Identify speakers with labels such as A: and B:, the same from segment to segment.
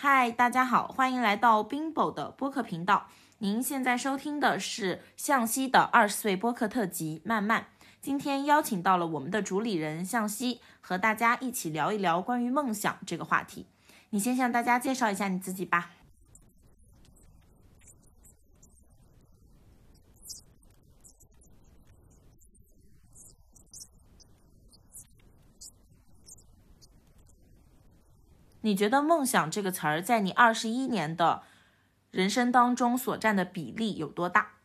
A: 嗨，大家好，欢迎来到 Bimbo 的播客频道。您现在收听的是向西的二十岁播客特辑《慢慢》。今天邀请到了我们的主理人向西，和大家一起聊一聊关于梦想这个话题。你先向大家介绍一下你自己吧。你觉得“梦想”这个词儿在你二十一年的人生当中所占的比例有多大？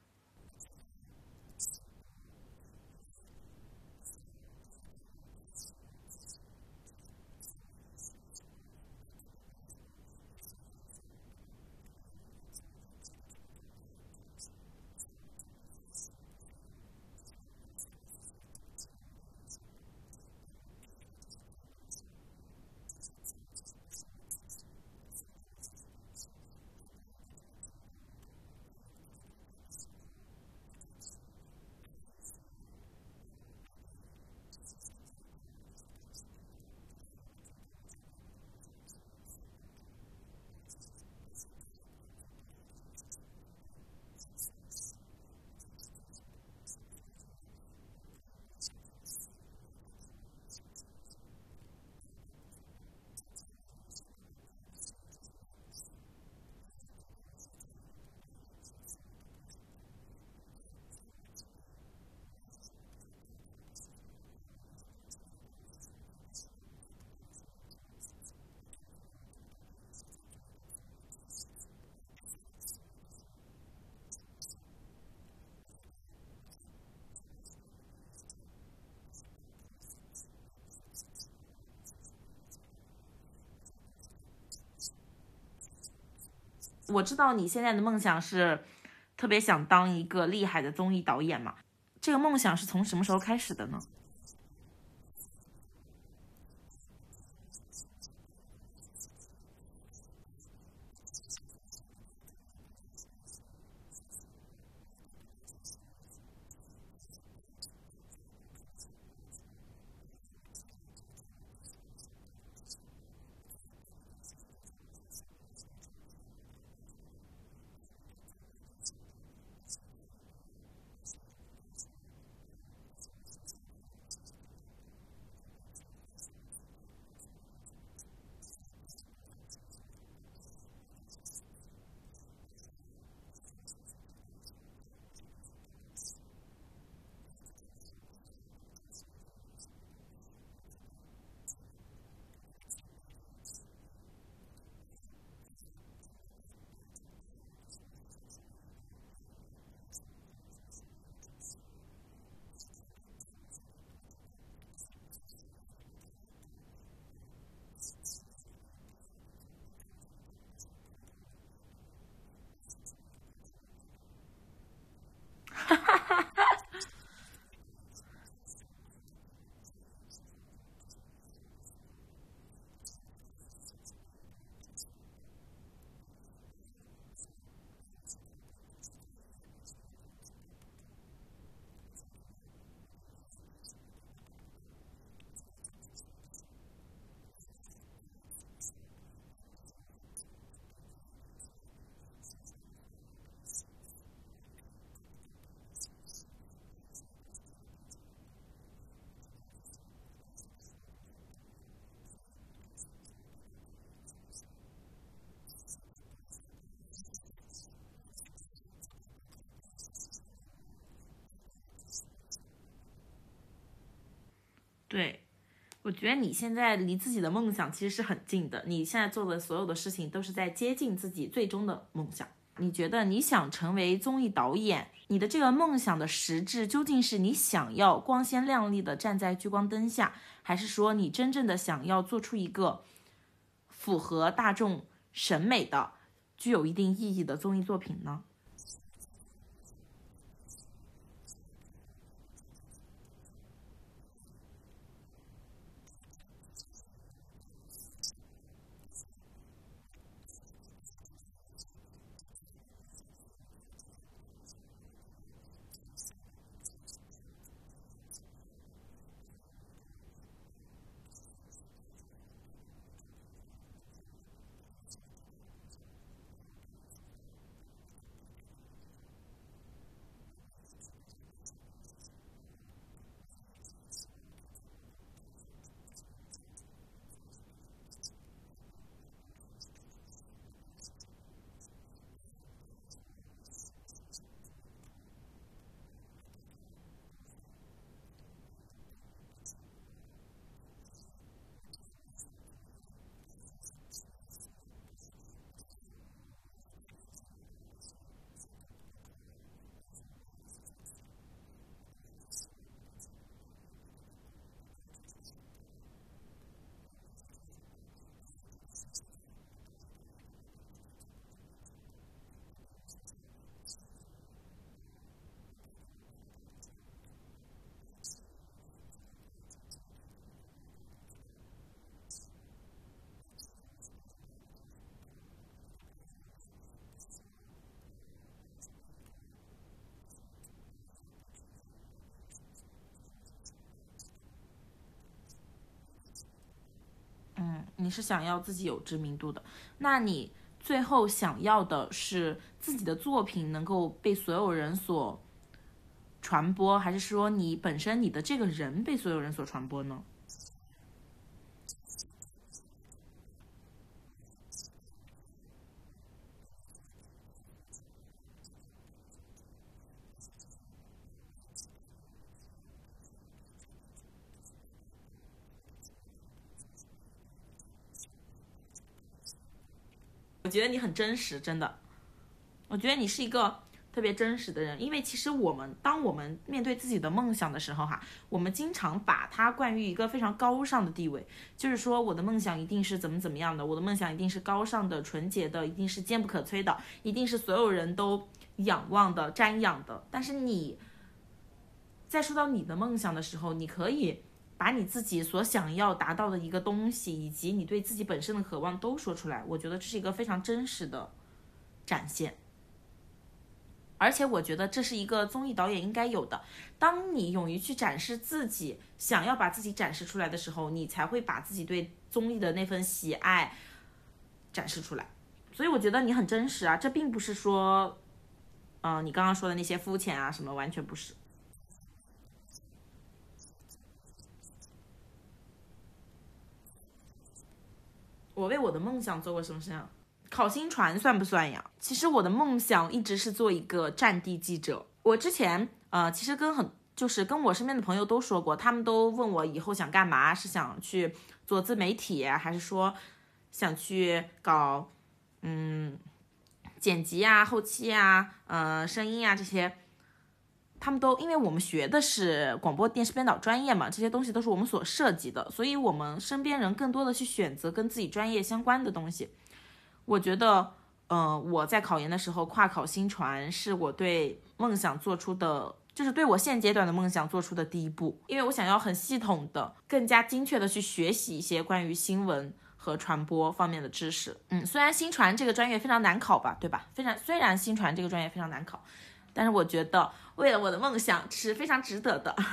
A: 我知道你现在的梦想是特别想当一个厉害的综艺导演嘛？这个梦想是从什么时候开始的呢？对，我觉得你现在离自己的梦想其实是很近的。你现在做的所有的事情都是在接近自己最终的梦想。你觉得你想成为综艺导演，你的这个梦想的实质究竟是你想要光鲜亮丽的站在聚光灯下，还是说你真正的想要做出一个符合大众审美的、具有一定意义的综艺作品呢？你是想要自己有知名度的。那你最后想要的是自己的作品能够被所有人所传播，还是说你本身你的这个人被所有人所传播呢？觉得你很真实，真的。我觉得你是一个特别真实的人，因为其实我们当我们面对自己的梦想的时候，哈，我们经常把它冠于一个非常高尚的地位，就是说我的梦想一定是怎么怎么样的，我的梦想一定是高尚的、纯洁的，一定是坚不可摧的，一定是所有人都仰望的、瞻仰的。但是你在说到你的梦想的时候，你可以。把你自己所想要达到的一个东西，以及你对自己本身的渴望都说出来，我觉得这是一个非常真实的展现。而且我觉得这是一个综艺导演应该有的。当你勇于去展示自己想要把自己展示出来的时候，你才会把自己对综艺的那份喜爱展示出来。所以我觉得你很真实啊，这并不是说，嗯，你刚刚说的那些肤浅啊什么，完全不是。我为我的梦想做过什么事情？考新传算不算呀？其实我的梦想一直是做一个战地记者。我之前呃，其实跟很就是跟我身边的朋友都说过，他们都问我以后想干嘛，是想去做自媒体，还是说想去搞嗯剪辑啊、后期啊、呃声音啊这些。他们都因为我们学的是广播电视编导专业嘛，这些东西都是我们所涉及的，所以我们身边人更多的去选择跟自己专业相关的东西。我觉得，呃，我在考研的时候跨考新传是我对梦想做出的，就是对我现阶段的梦想做出的第一步，因为我想要很系统的、更加精确的去学习一些关于新闻和传播方面的知识。嗯，虽然新传这个专业非常难考吧，对吧？非常虽然新传这个专业非常难考。但是我觉得，为了我的梦想是非常值得的。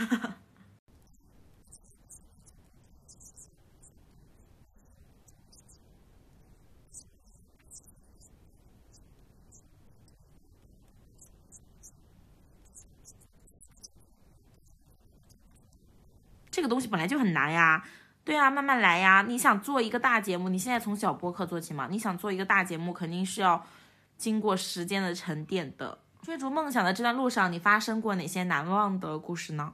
A: 这个东西本来就很难呀，对呀，慢慢来呀。你想做一个大节目，你现在从小播客做起嘛？你想做一个大节目，肯定是要经过时间的沉淀的。追逐梦想的这段路上，你发生过哪些难忘的故事呢？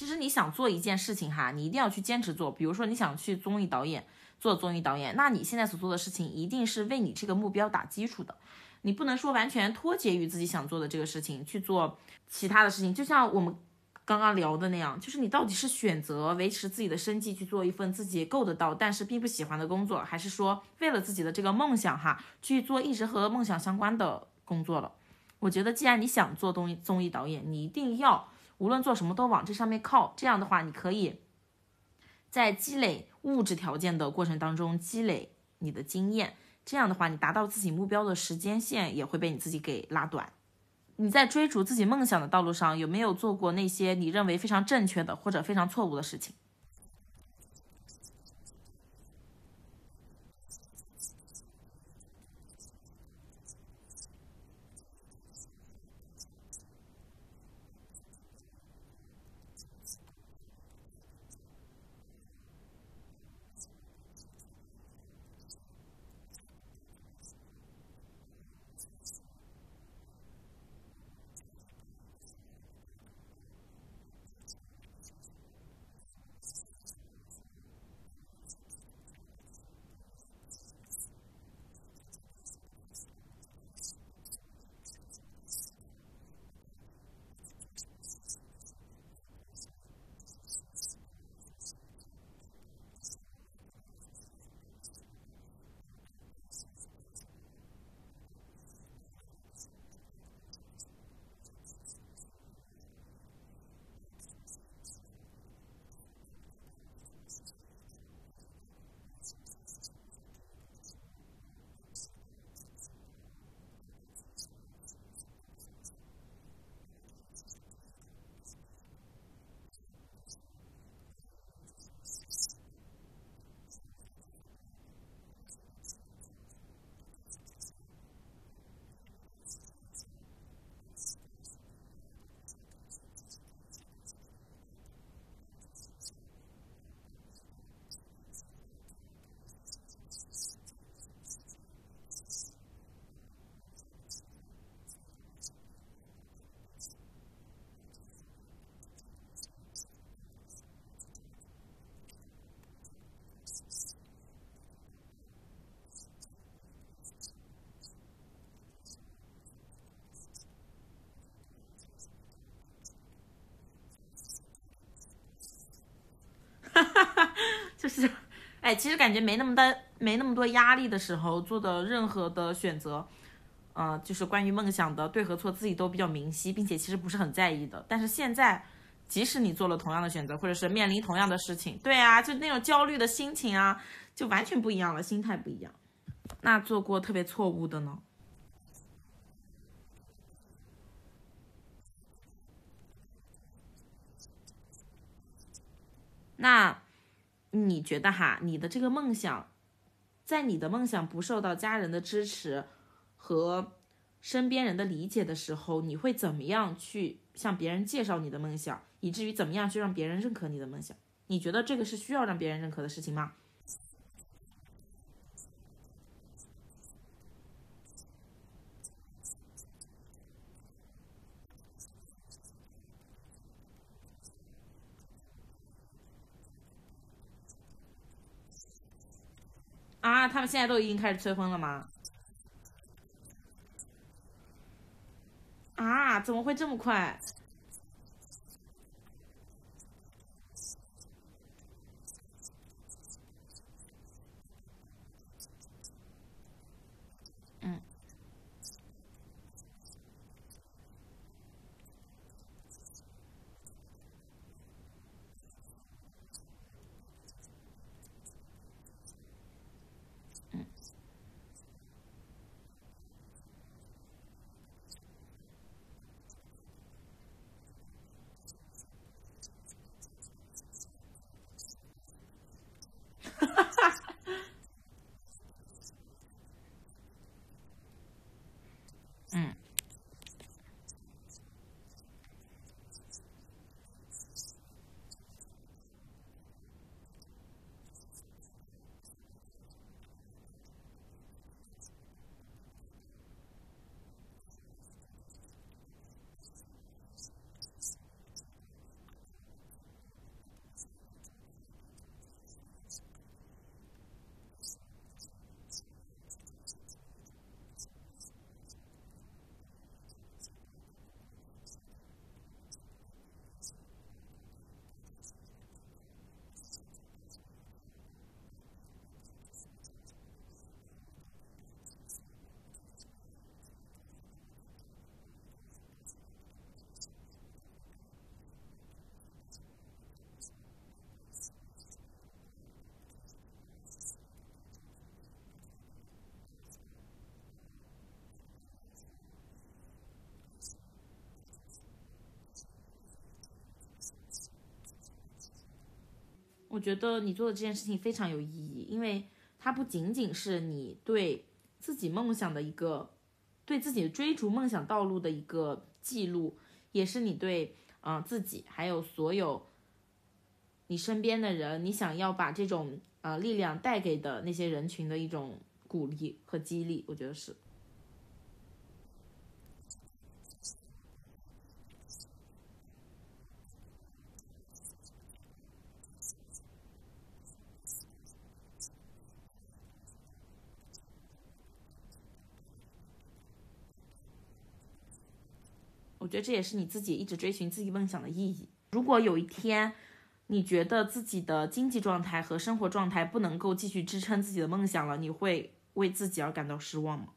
A: 其实你想做一件事情哈，你一定要去坚持做。比如说你想去综艺导演做综艺导演，那你现在所做的事情一定是为你这个目标打基础的。你不能说完全脱节于自己想做的这个事情去做其他的事情。就像我们刚刚聊的那样，就是你到底是选择维持自己的生计去做一份自己够得到但是并不喜欢的工作，还是说为了自己的这个梦想哈去做一直和梦想相关的工作了？我觉得既然你想做综艺综艺导演，你一定要。无论做什么都往这上面靠，这样的话，你可以在积累物质条件的过程当中积累你的经验，这样的话，你达到自己目标的时间线也会被你自己给拉短。你在追逐自己梦想的道路上，有没有做过那些你认为非常正确的或者非常错误的事情？其实感觉没那么大，没那么多压力的时候做的任何的选择，呃，就是关于梦想的对和错，自己都比较明晰，并且其实不是很在意的。但是现在，即使你做了同样的选择，或者是面临同样的事情，对啊，就那种焦虑的心情啊，就完全不一样了，心态不一样。那做过特别错误的呢？那。你觉得哈，你的这个梦想，在你的梦想不受到家人的支持和身边人的理解的时候，你会怎么样去向别人介绍你的梦想，以至于怎么样去让别人认可你的梦想？你觉得这个是需要让别人认可的事情吗？那，他们现在都已经开始吹风了吗？啊，怎么会这么快？我觉得你做的这件事情非常有意义，因为它不仅仅是你对自己梦想的一个，对自己追逐梦想道路的一个记录，也是你对啊自己还有所有你身边的人，你想要把这种呃力量带给的那些人群的一种鼓励和激励，我觉得是。我觉得这也是你自己一直追寻自己梦想的意义。如果有一天，你觉得自己的经济状态和生活状态不能够继续支撑自己的梦想了，你会为自己而感到失望吗？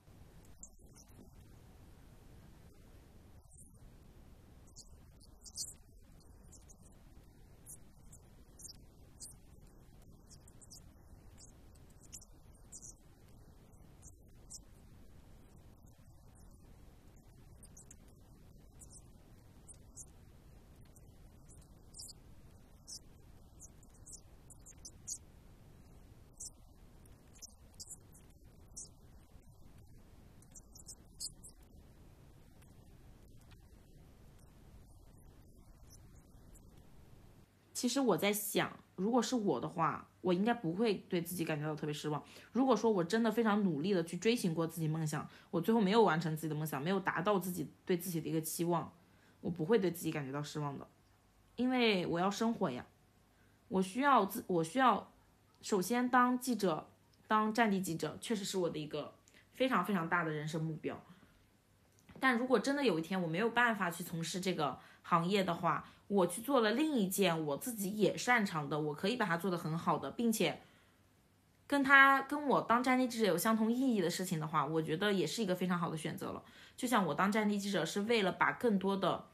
A: 其实我在想，如果是我的话，我应该不会对自己感觉到特别失望。如果说我真的非常努力的去追寻过自己梦想，我最后没有完成自己的梦想，没有达到自己对自己的一个期望，我不会对自己感觉到失望的，因为我要生活呀，我需要自，我需要，首先当记者，当战地记者，确实是我的一个非常非常大的人生目标。但如果真的有一天我没有办法去从事这个行业的话，我去做了另一件我自己也擅长的，我可以把它做得很好的，并且跟他跟我当战地记者有相同意义的事情的话，我觉得也是一个非常好的选择了。就像我当战地记者是为了把更多的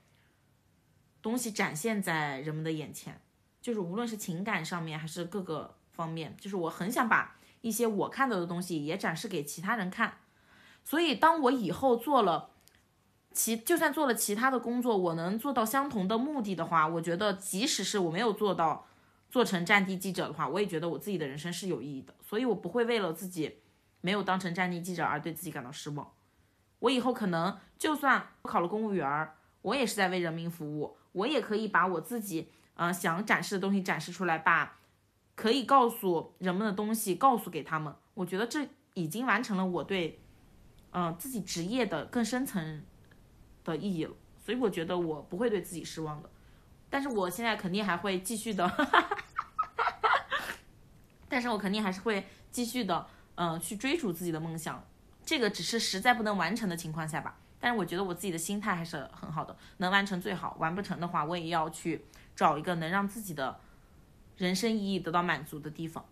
A: 东西展现在人们的眼前，就是无论是情感上面还是各个方面，就是我很想把一些我看到的东西也展示给其他人看。所以当我以后做了。其就算做了其他的工作，我能做到相同的目的的话，我觉得即使是我没有做到做成战地记者的话，我也觉得我自己的人生是有意义的。所以我不会为了自己没有当成战地记者而对自己感到失望。我以后可能就算考了公务员，我也是在为人民服务，我也可以把我自己嗯想展示的东西展示出来，把可以告诉人们的东西告诉给他们。我觉得这已经完成了我对嗯自己职业的更深层。的意义了，所以我觉得我不会对自己失望的，但是我现在肯定还会继续的，但是我肯定还是会继续的，嗯，去追逐自己的梦想，这个只是实在不能完成的情况下吧，但是我觉得我自己的心态还是很好的，能完成最好，完不成的话，我也要去找一个能让自己的人生意义得到满足的地方。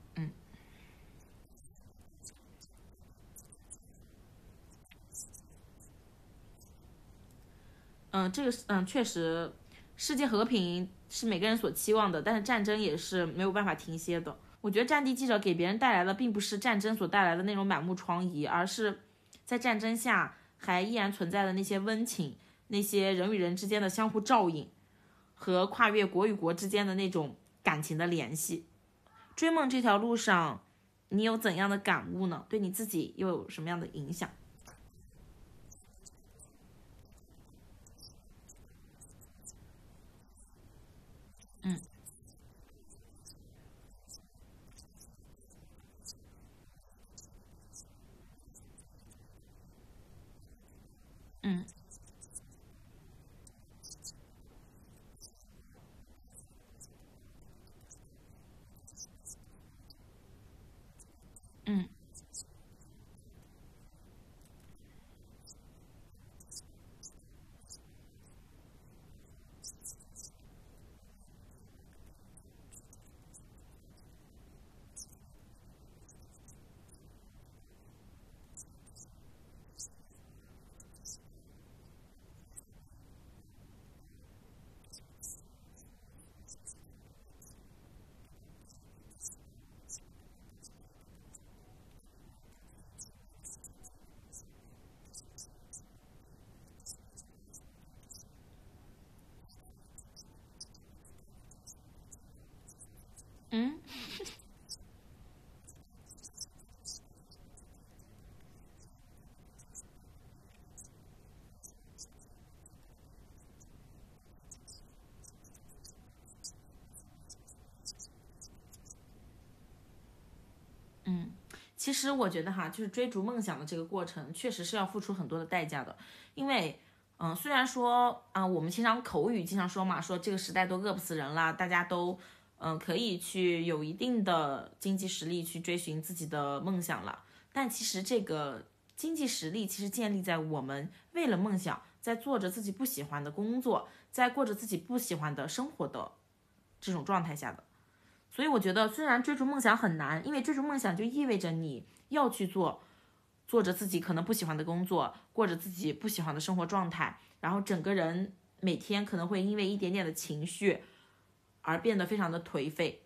A: 嗯，这个是嗯，确实，世界和平是每个人所期望的，但是战争也是没有办法停歇的。我觉得战地记者给别人带来的并不是战争所带来的那种满目疮痍，而是在战争下还依然存在的那些温情，那些人与人之间的相互照应，和跨越国与国之间的那种感情的联系。追梦这条路上，你有怎样的感悟呢？对你自己又有什么样的影响？嗯嗯。嗯，嗯，其实我觉得哈，就是追逐梦想的这个过程，确实是要付出很多的代价的。因为，嗯，虽然说，啊，我们经常口语经常说嘛，说这个时代都饿不死人了，大家都。嗯，可以去有一定的经济实力去追寻自己的梦想了。但其实这个经济实力，其实建立在我们为了梦想，在做着自己不喜欢的工作，在过着自己不喜欢的生活的这种状态下的。所以我觉得，虽然追逐梦想很难，因为追逐梦想就意味着你要去做，做着自己可能不喜欢的工作，过着自己不喜欢的生活状态，然后整个人每天可能会因为一点点的情绪而变得非常的颓废，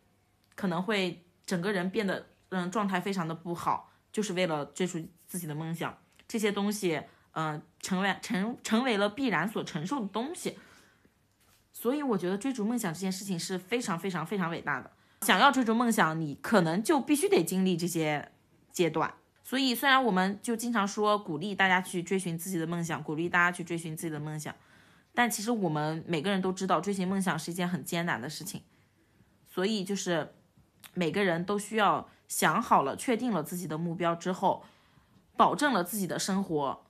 A: 可能会整个人变得嗯状态非常的不好，就是为了追逐自己的梦想，这些东西嗯成为成成为了必然所承受的东西。所以我觉得追逐梦想这件事情是非常非常非常伟大的。想要追逐梦想，你可能就必须得经历这些阶段。所以，虽然我们就经常说鼓励大家去追寻自己的梦想，鼓励大家去追寻自己的梦想，但其实我们每个人都知道，追寻梦想是一件很艰难的事情。所以，就是每个人都需要想好了、确定了自己的目标之后，保证了自己的生活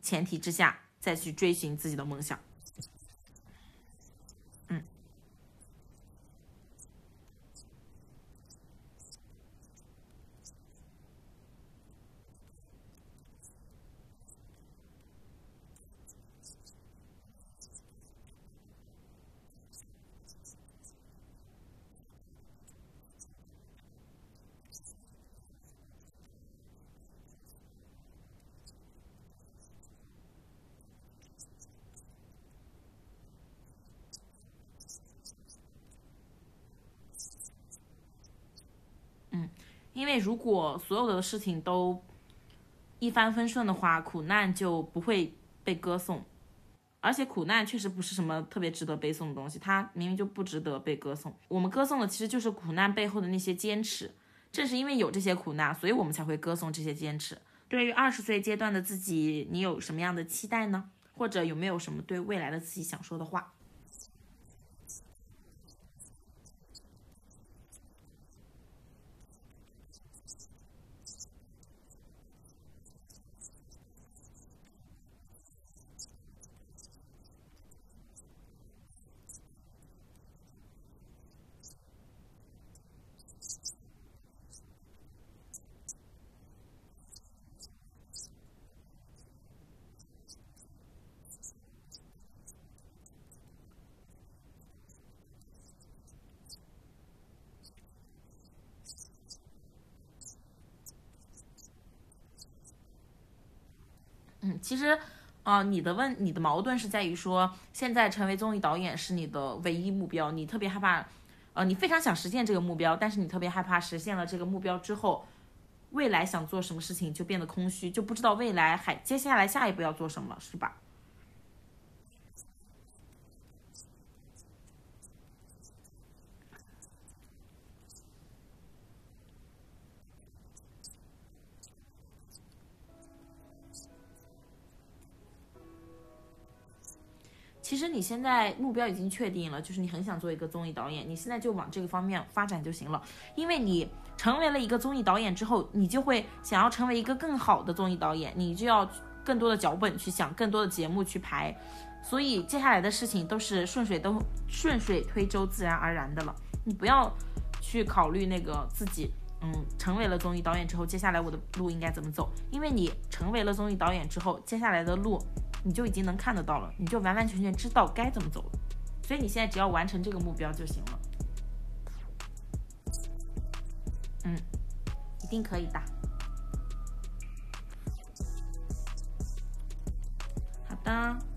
A: 前提之下，再去追寻自己的梦想。因为如果所有的事情都一帆风顺的话，苦难就不会被歌颂。而且苦难确实不是什么特别值得背诵的东西，它明明就不值得被歌颂。我们歌颂的其实就是苦难背后的那些坚持。正是因为有这些苦难，所以我们才会歌颂这些坚持。对于二十岁阶段的自己，你有什么样的期待呢？或者有没有什么对未来的自己想说的话？其实，啊，你的问你的矛盾是在于说，现在成为综艺导演是你的唯一目标，你特别害怕，呃，你非常想实现这个目标，但是你特别害怕实现了这个目标之后，未来想做什么事情就变得空虚，就不知道未来还接下来下一步要做什么，是吧？其实你现在目标已经确定了，就是你很想做一个综艺导演，你现在就往这个方面发展就行了。因为你成为了一个综艺导演之后，你就会想要成为一个更好的综艺导演，你就要更多的脚本去想，更多的节目去排。所以接下来的事情都是顺水都顺水推舟，自然而然的了。你不要去考虑那个自己，嗯，成为了综艺导演之后，接下来我的路应该怎么走？因为你成为了综艺导演之后，接下来的路。你就已经能看得到了，你就完完全全知道该怎么走了，所以你现在只要完成这个目标就行了。嗯，一定可以的。好的。